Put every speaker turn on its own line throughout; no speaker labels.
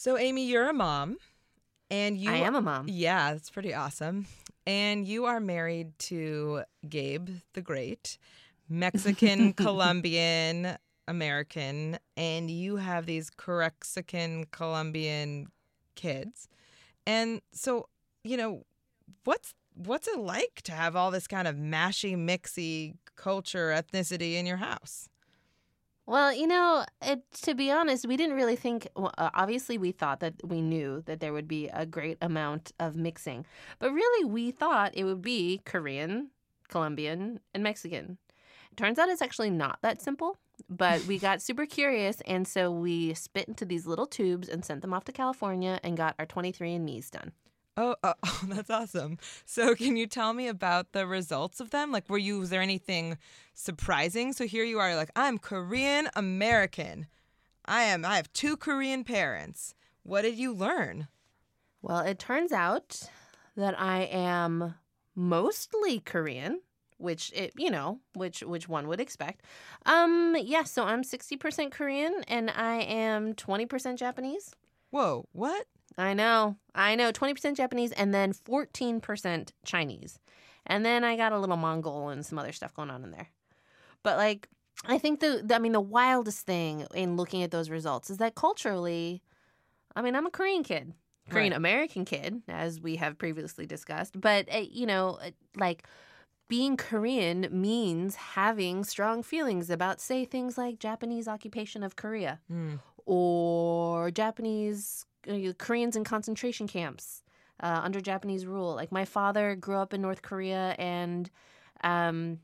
So, Amy, you're a mom, and you
I am a mom.
Yeah, that's pretty awesome. And you are married to Gabe the Great, Mexican, Colombian, American, and you have these Corexican, Colombian kids. And so, you know, what's what's it like to have all this kind of mashy, mixy culture, ethnicity in your house?
Well, you know, it, to be honest, we didn't really think. Well, uh, obviously, we thought that we knew that there would be a great amount of mixing, but really, we thought it would be Korean, Colombian, and Mexican. Turns out it's actually not that simple, but we got super curious, and so we spit into these little tubes and sent them off to California and got our 23andMe's done.
Oh, oh, oh, that's awesome. So, can you tell me about the results of them? Like, were you, was there anything surprising? So, here you are, like, I'm Korean American. I am, I have two Korean parents. What did you learn?
Well, it turns out that I am mostly Korean, which it, you know, which which one would expect. Um, yeah, so I'm 60% Korean and I am 20% Japanese.
Whoa, what?
I know. I know. 20% Japanese and then 14% Chinese. And then I got a little Mongol and some other stuff going on in there. But like I think the, the I mean the wildest thing in looking at those results is that culturally I mean I'm a Korean kid. Korean American kid as we have previously discussed, but uh, you know uh, like being Korean means having strong feelings about, say, things like Japanese occupation of Korea
Mm.
or Japanese Koreans in concentration camps uh, under Japanese rule. Like my father grew up in North Korea, and um,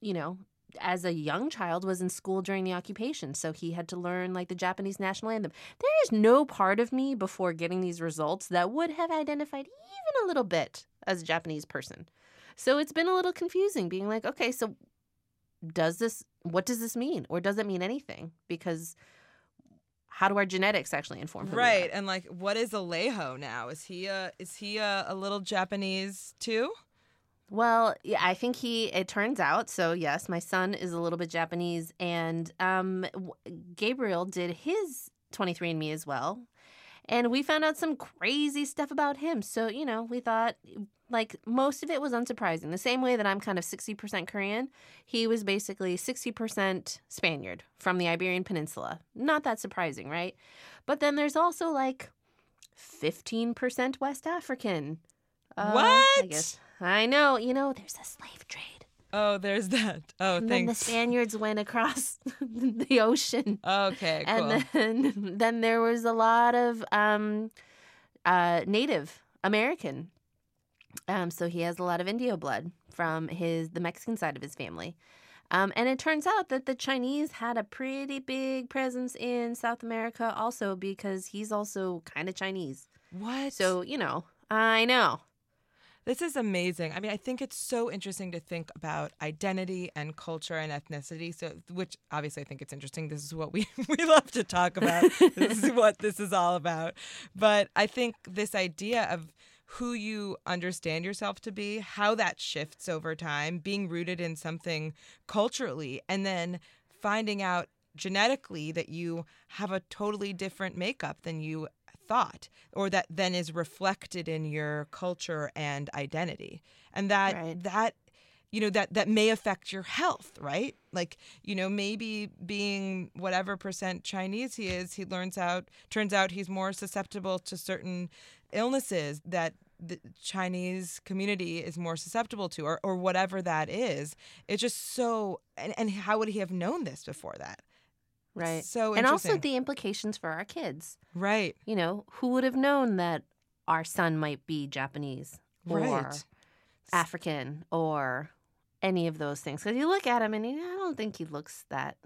you know, as a young child, was in school during the occupation, so he had to learn like the Japanese national anthem. There is no part of me before getting these results that would have identified even a little bit as a Japanese person. So it's been a little confusing, being like, okay, so does this? What does this mean, or does it mean anything? Because how do our genetics actually inform who we are?
Right. And like, what is Alejo now? Is he a, is he a, a little Japanese too?
Well, yeah, I think he. It turns out so. Yes, my son is a little bit Japanese, and um, Gabriel did his 23andMe as well, and we found out some crazy stuff about him. So you know, we thought like most of it was unsurprising. The same way that I'm kind of 60% Korean, he was basically 60% Spaniard from the Iberian Peninsula. Not that surprising, right? But then there's also like 15% West African. Uh, I guess. I know. You know, there's a slave trade.
Oh, there's that. Oh,
and then the. Spaniards went across the ocean.
Okay, cool.
And then, then there was a lot of um, uh, Native American. Um, so he has a lot of Indio blood from his the Mexican side of his family. Um, and it turns out that the Chinese had a pretty big presence in South America also because he's also kind of Chinese.
what?
So, you know, I know.
This is amazing. I mean, I think it's so interesting to think about identity and culture and ethnicity. So, which obviously I think it's interesting. This is what we we love to talk about. this is what this is all about. But I think this idea of who you understand yourself to be, how that shifts over time, being rooted in something culturally, and then finding out genetically that you have a totally different makeup than you thought or that then is reflected in your culture and identity and that
Right.
that you know that that may affect your health right? Like you know maybe being whatever percent chinese he is he learns out turns out he's more susceptible to certain illnesses that the chinese community is more susceptible to or, or whatever that is. It's just so and, and how would he have known this before that?
Right.
so
and also the implications for our kids.
right.
You know, who would have known that our son might be Japanese or
right.
African or any of those things? Because you look at him and you, I don't think he looks that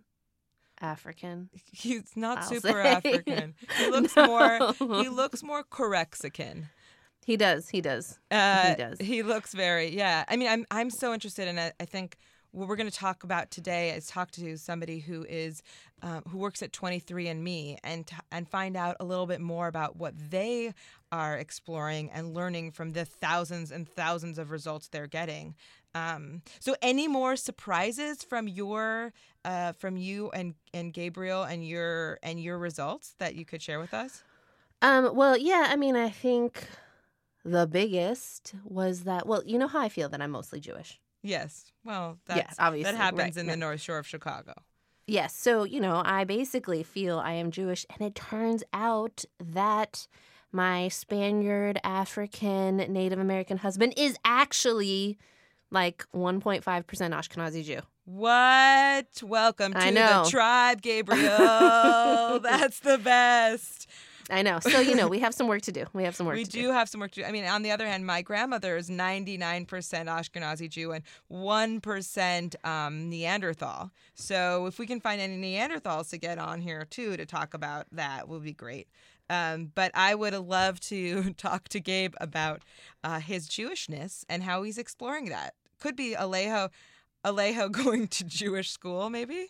African.
He's not
I'll
super
say.
African. He looks
No.
more. He looks more Corexican.
He does. He does.
Uh,
He does.
He looks very. Yeah. I mean, I'm I'm so interested in it. I think what we're going to talk about today is talk to somebody who is um, who works at 23andMe and t- and find out a little bit more about what they are exploring and learning from the thousands and thousands of results they're getting. Um, so, any more surprises from your uh, from you and and Gabriel and your and your results that you could share with us?
Um, well, yeah, I mean, I think the biggest was that, well, you know how I feel that I'm mostly Jewish.
Yes. Well, that's,
obviously,
that happens
right,
in the. North Shore of Chicago.
Yes. So, you know, I basically feel I am Jewish. And it turns out that my Spaniard, African, Native American husband is actually like 1.5% Ashkenazi Jew.
What? Welcome to the tribe, Gabriel. That's the best.
I know. So, you know, we have some work to do. We have some work
we
to
do have some work to do. I mean, on the other hand, my grandmother is 99% Ashkenazi Jew and 1% um, Neanderthal. So if we can find any Neanderthals to get on here too to talk about that, would be great. Um, but I would love to talk to Gabe about uh, his Jewishness and how he's exploring that. Could be Alejo, Alejo going to Jewish school, maybe.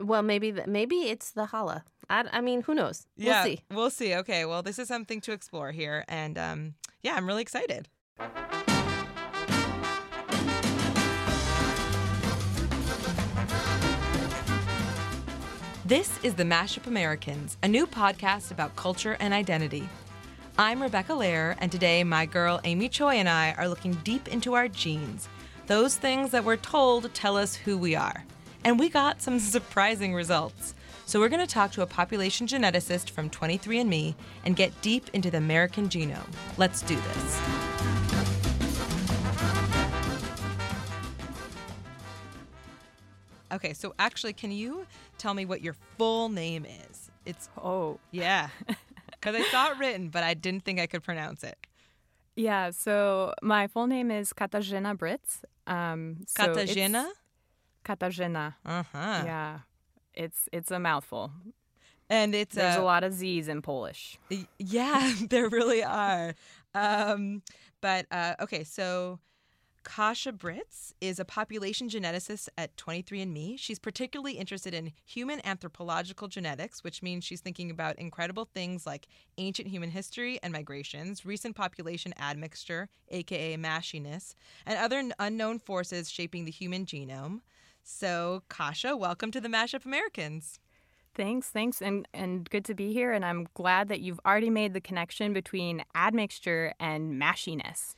Well, maybe maybe it's the challah. I, I mean, who knows? We'll see.
We'll see. Okay, well, this is something to explore here, and um, yeah, I'm really excited. This is the Mashup Americans, a new podcast about culture and identity. I'm Rebecca Lehrer, and today my girl Amy Choi and I are looking deep into our genes, those things that we're told tell us who we are. And we got some surprising results. So we're going to talk to a population geneticist from 23andMe and get deep into the American genome. Let's do this. Okay, so actually, can you tell me what your full name is? It's
Oh,
yeah, because I saw it written, but I didn't think I could pronounce it.
yeah. So my full name is Katarzyna Bryc. Um, so
Katarzyna.
Katarzyna.
Uh huh.
Yeah, it's it's a mouthful.
And it's
There's
uh,
a lot of Z's in Polish.
Yeah, there really are. Um, but uh, okay, so Kasia Bryc is a population geneticist at 23andMe. She's particularly interested in human anthropological genetics, which means she's thinking about incredible things like ancient human history and migrations, recent population admixture, aka mashiness, and other unknown forces shaping the human genome. So, Kasia, welcome to the Mashup Americans.
Thanks, thanks, and and good to be here. And I'm glad that you've already made the connection between admixture and mashiness.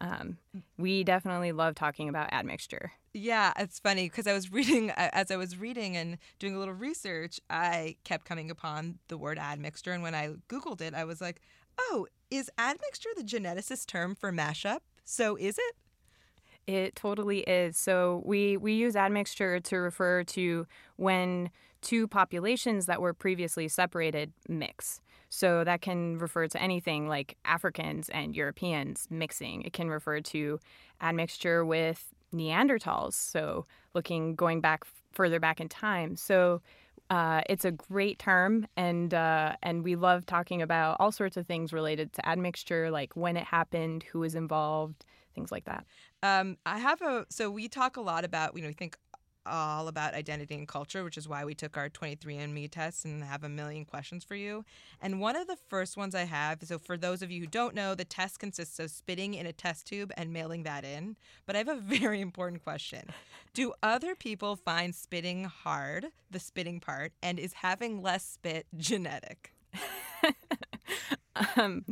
Um, we definitely love talking about admixture.
Yeah, it's funny because I was reading as I was reading and doing a little research, I kept coming upon the word admixture, and when I googled it, I was like, "Oh, is admixture the geneticist term for mashup? So is it?"
It totally is. So we we use admixture to refer to when two populations that were previously separated mix. So that can refer to anything like Africans and Europeans mixing. It can refer to admixture with Neanderthals. So looking going back further back in time. So uh, it's a great term, and uh, and we love talking about all sorts of things related to admixture, like when it happened, who was involved, things like that.
Um, I have a so we talk a lot about you know we think all about identity and culture, which is why we took our 23andMe test and have a million questions for you. And one of the first ones I have, so for those of you who don't know, the test consists of spitting in a test tube and mailing that in. But I have a very important question. Do other people find spitting hard, the spitting part, and is having less spit genetic?
Um,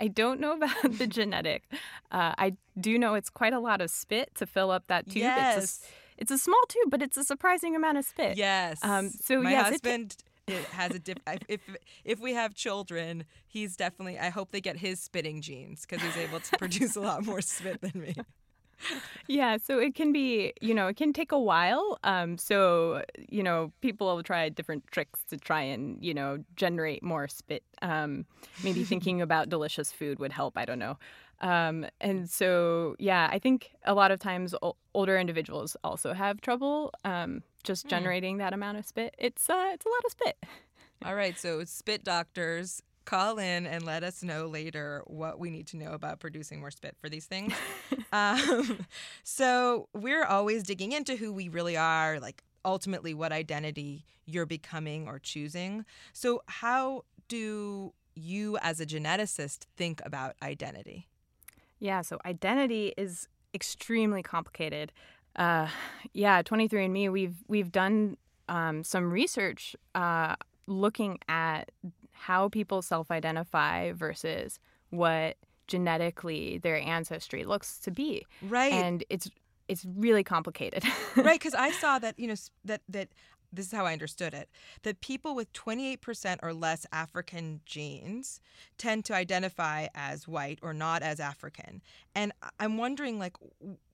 I don't know about the genetic. Uh, I do know it's quite a lot of spit to fill up that tube. It's, a,
Yes.
it's a small tube, but it's a surprising amount of spit.
Yes.
Um, so
my
yes, it
husband it has a diff- if if we have children, he's definitely. I hope they get his spitting genes because he's able to produce a lot more spit than me.
Yeah, so it can be, you know, it can take a while. Um, so, you know, people will try different tricks to try and, you know, generate more spit. Um, maybe thinking about delicious food would help. I don't know. Um, and so, yeah, I think a lot of times o- older individuals also have trouble um, just
Hmm.
generating that amount of spit. It's uh, it's a lot of spit.
All right, so spit doctors, call in and let us know later what we need to know about producing more spit for these things. um, so we're always digging into who we really are, like ultimately what identity you're becoming or choosing. So how do you as a geneticist think about identity?
Yeah, so identity is extremely complicated. Uh, yeah, 23andMe, we've we've done um, some research uh, looking at how people self identify versus what genetically their ancestry looks to be.
Right.
And it's it's really complicated.
right, because I saw that you know that that this is how I understood it that people with 28% or less African genes tend to identify as white or not as African. And I'm wondering, like,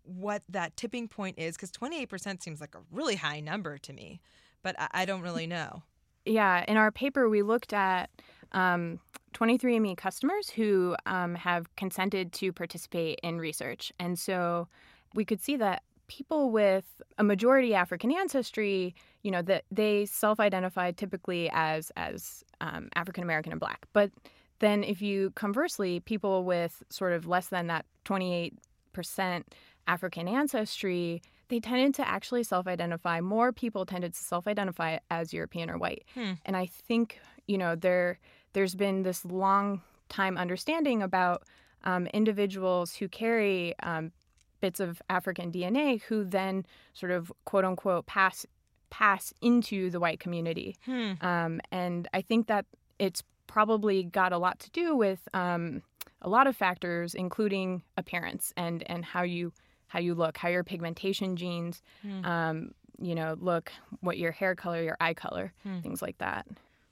what that tipping point is because 28% seems like a really high number to me, but I, I don't really know.
Yeah, in our paper, we looked at um, 23andMe customers who um, have consented to participate in research. And so we could see that people with a majority African ancestry, you know, that they self-identify typically as as um, African American and Black. But then, if you conversely, people with sort of less than that 28 percent African ancestry, they tended to actually self-identify. More people tended to self-identify as European or white.
Hmm.
And I think you know there there's been this long time understanding about um, individuals who carry um, bits of African DNA who then sort of quote unquote pass pass into the white community.
Hmm.
Um, and I think that it's probably got a lot to do with um, a lot of factors, including appearance and and how you how you look, how your pigmentation genes,
Hmm.
um, you know, look, what your hair color, your eye color,
Hmm.
things like that.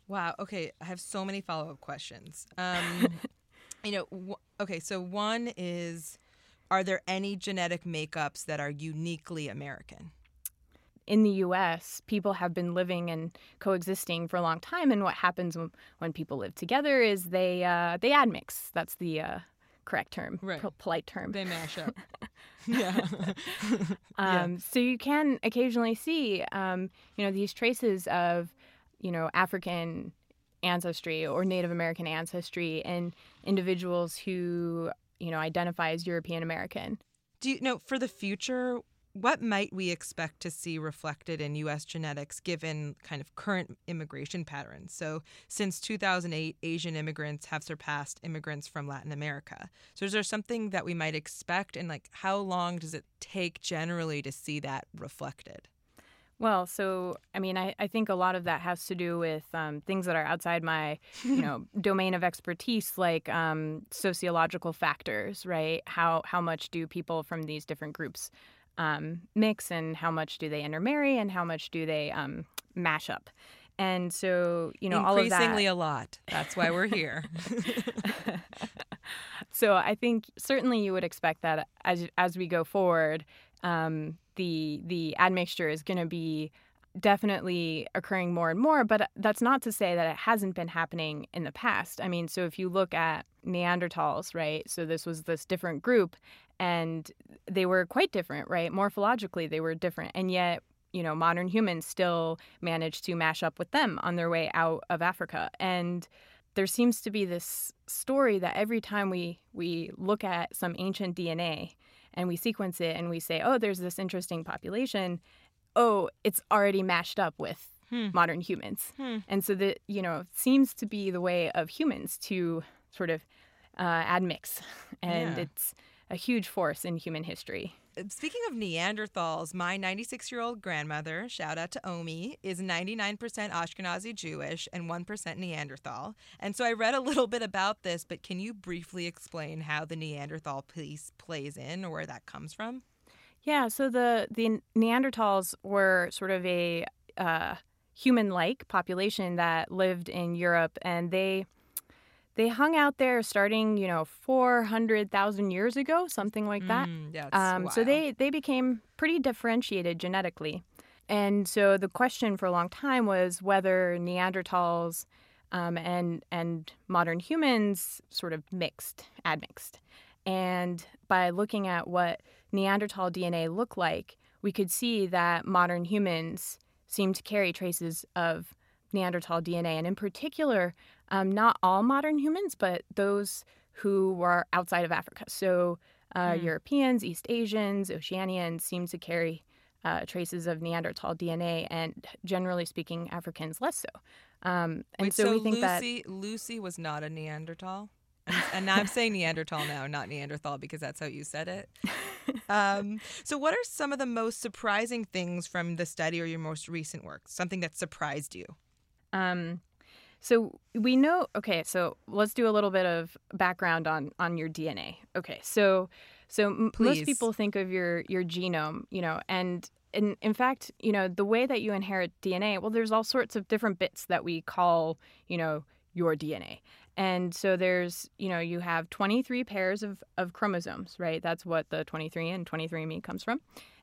Wow. Okay. I have so many follow up questions. Um, you know, okay. So, one is Are there any genetic makeups that are uniquely American?
in the US, people have been living and coexisting for a long time. And what happens when, when people live together is they uh, they admix. That's the uh, correct term,
Right.
po- polite term.
They mash up. yeah. Yeah.
Um, So you can occasionally see, um, you know, these traces of, you know, African ancestry or Native American ancestry in individuals who, you know, identify as European American.
Do you know for the future, what might we expect to see reflected in U.S. genetics given kind of current immigration patterns? So, since 2008, Asian immigrants have surpassed immigrants from Latin America. So, is there something that we might expect, and like how long does it take generally to see that reflected?
Well, so I mean, I, I think a lot of that has to do with um, things that are outside my, you know, domain of expertise, like um, sociological factors, right? How how much do people from these different groups um, mix, and how much do they intermarry, and how much do they um, mash up? And so, you know, all of that.
Increasingly a lot. That's why we're here.
so I think certainly you would expect that as as we go forward, um, the the admixture is going to be definitely occurring more and more. But that's not to say that it hasn't been happening in the past. I mean, so if you look at Neanderthals, right? So this was this different group, and they were quite different, right? Morphologically, they were different, and yet. You know, modern humans still managed to mash up with them on their way out of Africa. And there seems to be this story that every time we we look at some ancient DNA and we sequence it and we say, "Oh, there's this interesting population," oh, it's already mashed up with
Hmm.
modern humans.
Hmm.
And so that, you know, seems to be the way of humans to sort of uh, admix. And
Yeah.
it's a huge force in human history.
Speaking of Neanderthals, my 96 year old grandmother, shout out to Omi, is 99% Ashkenazi Jewish and 1% Neanderthal. And so I read a little bit about this, but can you briefly explain how the Neanderthal piece plays in or where that comes from?
Yeah, so the the Neanderthals were sort of a uh, human-like population that lived in Europe, and they they hung out there starting, you know, four hundred thousand years ago, something like that.
Mm,
Um, so they they became pretty differentiated genetically, and so the question for a long time was whether Neanderthals um, and and modern humans sort of mixed, admixed, and by looking at what Neanderthal DNA look like, we could see that modern humans seem to carry traces of Neanderthal DNA, and in particular, um, not all modern humans, but those who were outside of Africa. So uh,
Hmm.
Europeans, East Asians, Oceanians seem to carry uh, traces of Neanderthal DNA, and generally speaking, Africans less so. Um, and
Wait,
so, we think that
Lucy, Lucy was not a Neanderthal? And, and I'm saying Neanderthal now, not Neanderthal, because that's how you said it. Um, so, what are some of the most surprising things from the study or your most recent work? Something that surprised you?
Um, So we know. Okay, so let's do a little bit of background on on your DNA. Okay, so so m- most people think of your your genome, you know, and in in fact, you know, the way that you inherit DNA. Well, there's all sorts of different bits that we call, you know, your DNA. And so there's, you know, you have 23 pairs of, of chromosomes, right? That's what the 23 and 23andMe comes from.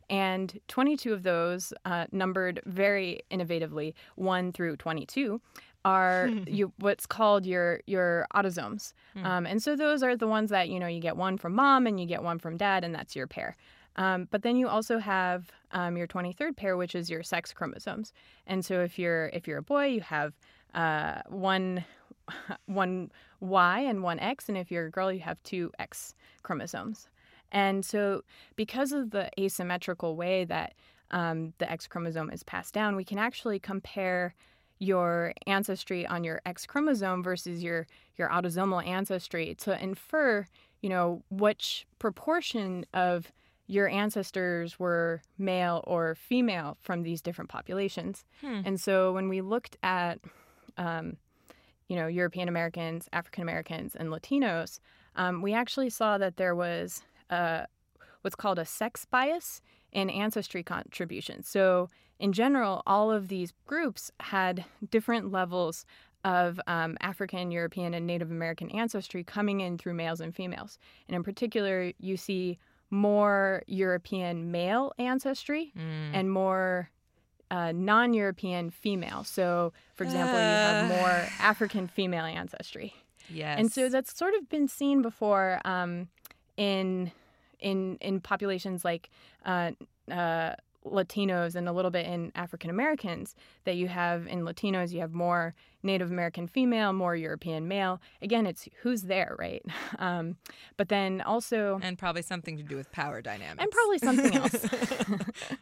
And 22 of those, uh, numbered very innovatively, 1 through 22, are you, what's called your your autosomes.
Hmm.
Um, and so those are the ones that, you know, you get one from mom and you get one from dad, and that's your pair. Um, but then you also have um, your 23rd pair, which is your sex chromosomes. And so if you're if you're a boy, you have uh, one one Y and one X, and if you're a girl, you have two X chromosomes. And so, because of the asymmetrical way that um, the X chromosome is passed down, we can actually compare your ancestry on your X chromosome versus your your autosomal ancestry to infer, you know, which proportion of your ancestors were male or female from these different populations.
Hmm.
And so, when we looked at um, you know, European Americans, African Americans, and Latinos, um, we actually saw that there was uh, what's called a sex bias in ancestry contribution. So, in general, all of these groups had different levels of um, African, European, and Native American ancestry coming in through males and females. And in particular, you see more European male ancestry
Mm.
and more uh, non-European female. So, for example, you have
Uh.
more African female ancestry,
Yes.
and so that's sort of been seen before um, in in in populations like uh, uh, Latinos and a little bit in African Americans. That you have in Latinos, you have more Native American female, more European male. Again, it's who's there, right? Um, but then also.
and probably something to do with power dynamics.
And probably something else.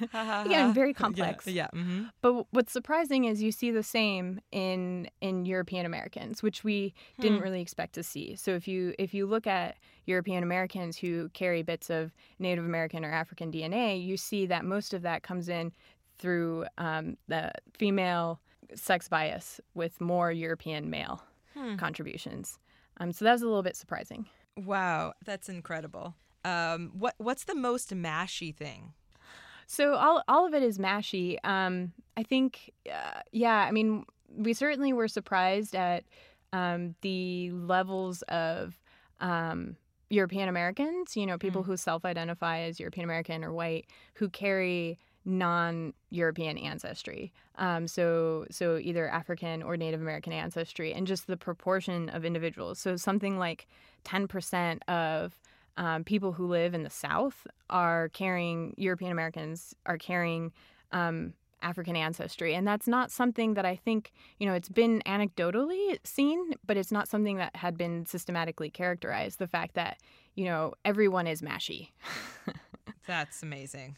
Again, very complex.
Yeah. yeah. mhm.
But what's surprising is you see the same in in European Americans, which we didn't
Hmm.
really expect to see. So if you if you look at European Americans who carry bits of Native American or African DNA, you see that most of that comes in through um, the female sex bias with more European male
Hmm.
contributions. Um, so that was a little bit surprising.
Wow, that's incredible. Um, what what's the most mashy thing?
So all all of it is mashy. Um, I think, uh, yeah. I mean, we certainly were surprised at um, the levels of um, European Americans. You know, people who self-identify as European American or white who carry non-European ancestry. Um, so so either African or Native American ancestry, and just the proportion of individuals. So something like ten percent of um, people who live in the South are carrying European Americans are carrying um, African ancestry, and that's not something that I think you know it's been anecdotally seen, but it's not something that had been systematically characterized. The fact that you know everyone is mashy.
That's amazing.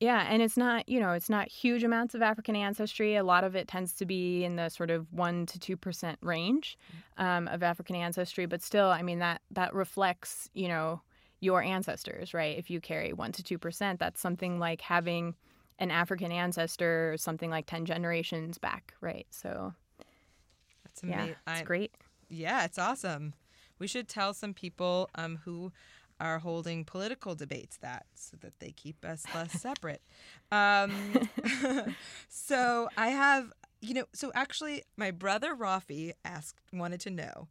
Yeah, and it's not, you know, it's not huge amounts of African ancestry. A lot of it tends to be in the sort of one to two percent range um, of African ancestry, but still, I mean that that reflects, you know, your ancestors, right? If you carry one to two percent, that's something like having an African ancestor, something like ten generations back, right? So
That's
yeah,
amazing.
it's great.
Yeah, it's awesome. We should tell some people um, who are holding political debates that so that they keep us less separate. Um, so I have, you know, so actually, my brother Rafi asked, wanted to know.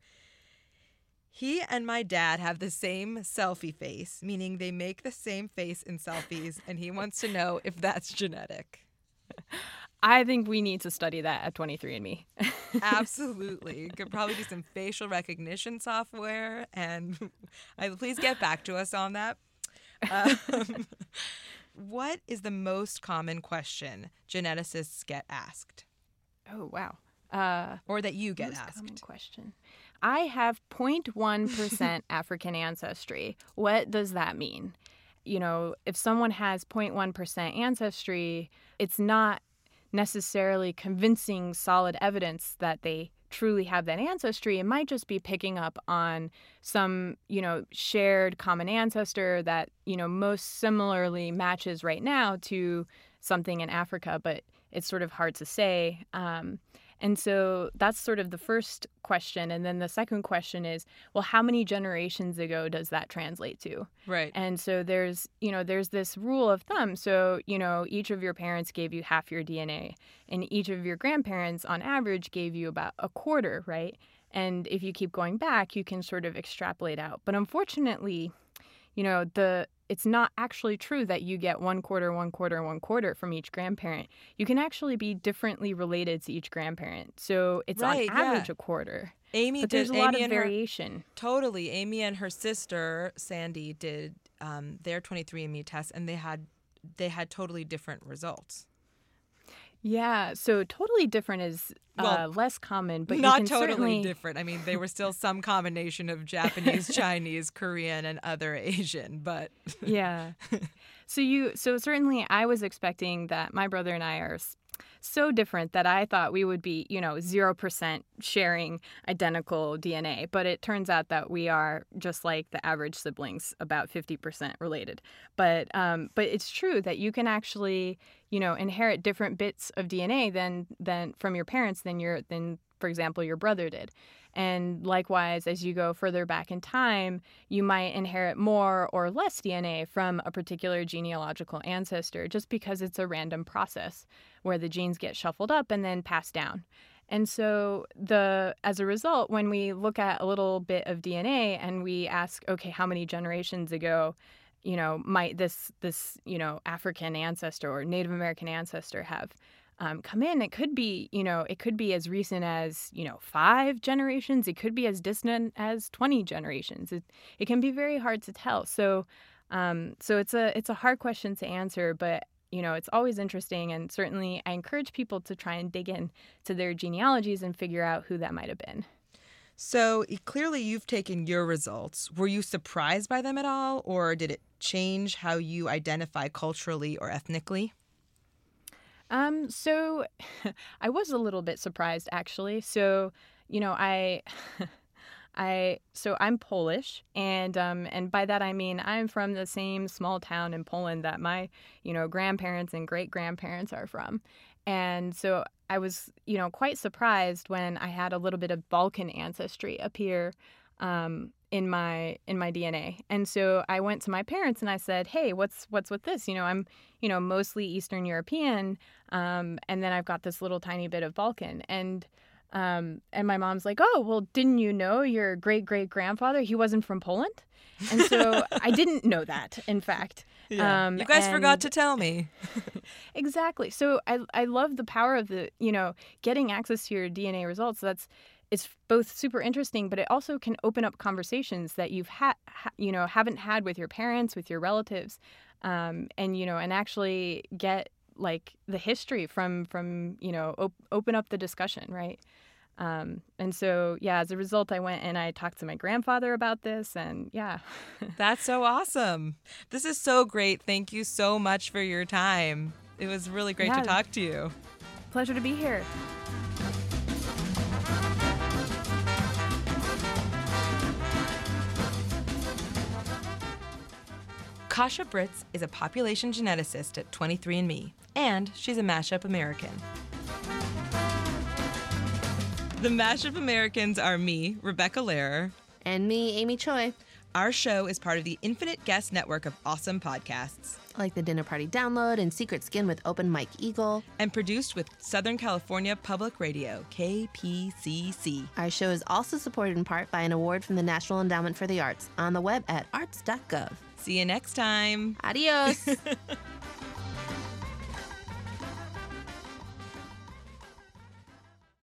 He and my dad have the same selfie face, meaning they make the same face in selfies, and he wants to know if that's genetic.
I think we need to study that at 23andMe.
Absolutely. Could probably do some facial recognition software and I, please get back to us on that. Um, what is the most common question geneticists get asked
oh wow. Uh,
or that you get
Most
asked?
common question. I have 0.1% African ancestry. What does that mean? You know, if someone has 0.1% ancestry, it's not necessarily convincing solid evidence that they truly have that ancestry. It might just be picking up on some, you know, shared common ancestor that, you know, most similarly matches right now to something in Africa, but it's sort of hard to say. Um, And so that's sort of the first question. And then the second question is, well, how many generations ago does that translate to?
Right.
And so there's, you know, there's this rule of thumb. So, you know, each of your parents gave you half your DNA, and each of your grandparents on average gave you about a quarter, right? And if you keep going back, you can sort of extrapolate out. But unfortunately, you know, the it's not actually true that you get one quarter, one quarter, one quarter from each grandparent. You can actually be differently related to each grandparent. So it's
Right,
on average
yeah.
a quarter.
Amy
But
did.
there's a
Amy
lot of
and her- Totally. Amy and her sister Sandy did um, their 23andMe test, and they had they had totally different results.
Yeah, so totally different is uh,
Well,
less common, but you
Not
can
totally
certainly
different. I mean, they were still some combination of Japanese, Chinese, Korean, and other Asian. But
yeah. So you so certainly I was expecting that my brother and I are so different that I thought we would be, you know, 0% sharing identical DNA, but it turns out that we are just like the average siblings, about 50% related. But um but it's true that you can actually, you know, inherit different bits of DNA than than from your parents than your than for example your brother did. And likewise, as you go further back in time, you might inherit more or less DNA from a particular genealogical ancestor just because it's a random process where the genes get shuffled up and then passed down. And so the as a result, when we look at a little bit of DNA and we ask, okay, how many generations ago, you know, might this this, you know, African ancestor or Native American ancestor have um, come in. It could be, you know, it could be as recent as, you know, five generations. It could be as distant as 20 generations. It, it can be very hard to tell. So, um, so it's a it's a hard question to answer, but you know, it's always interesting. And certainly, I encourage people to try and dig in to their genealogies and figure out who that might have been.
so clearly, you've taken your results. Were you surprised by them at all, or did it change how you identify culturally or ethnically?
Um, so I was a little bit surprised actually. So, you know, I I so I'm Polish and um and by that I mean I'm from the same small town in Poland that my, you know, grandparents and great-grandparents are from. And so I was, you know, quite surprised when I had a little bit of Balkan ancestry appear um, in my in my DNA. And so I went to my parents and I said, "Hey, what's what's with this? You know, I'm you know mostly Eastern European, um, and then I've got this little tiny bit of Balkan." And um, and my mom's like, "Oh, well, didn't you know your great great grandfather? He wasn't from Poland." And so I didn't know that, in fact. Um,
you guys forgot to tell me.
Exactly. So I I love the power of the you know getting access to your DNA results. That's it's both super interesting, but it also can open up conversations that you've had ha- you know haven't had with your parents, with your relatives, um, and you know and actually get like the history from from you know op- open up the discussion, right? Um, and so yeah, as a result, I went and I talked to my grandfather about this, and yeah.
That's so awesome. This is so great. Thank you so much for your time. It was really great
Yeah.
to talk to you.
Pleasure to be here.
Kasia Bryc is a population geneticist at 23andMe, and she's a Mashup American. The Mashup Americans are me, Rebecca Lehrer.
And me, Amy Choi.
Our show is part of the Infinite Guest network of awesome podcasts
Like the Dinner Party Download and Secret Skin with Open Mike Eagle.
and produced with Southern California Public Radio, KPCC.
Our show is also supported in part by an award from the National Endowment for the Arts on the web at arts.gov.
See you next time.
Adios.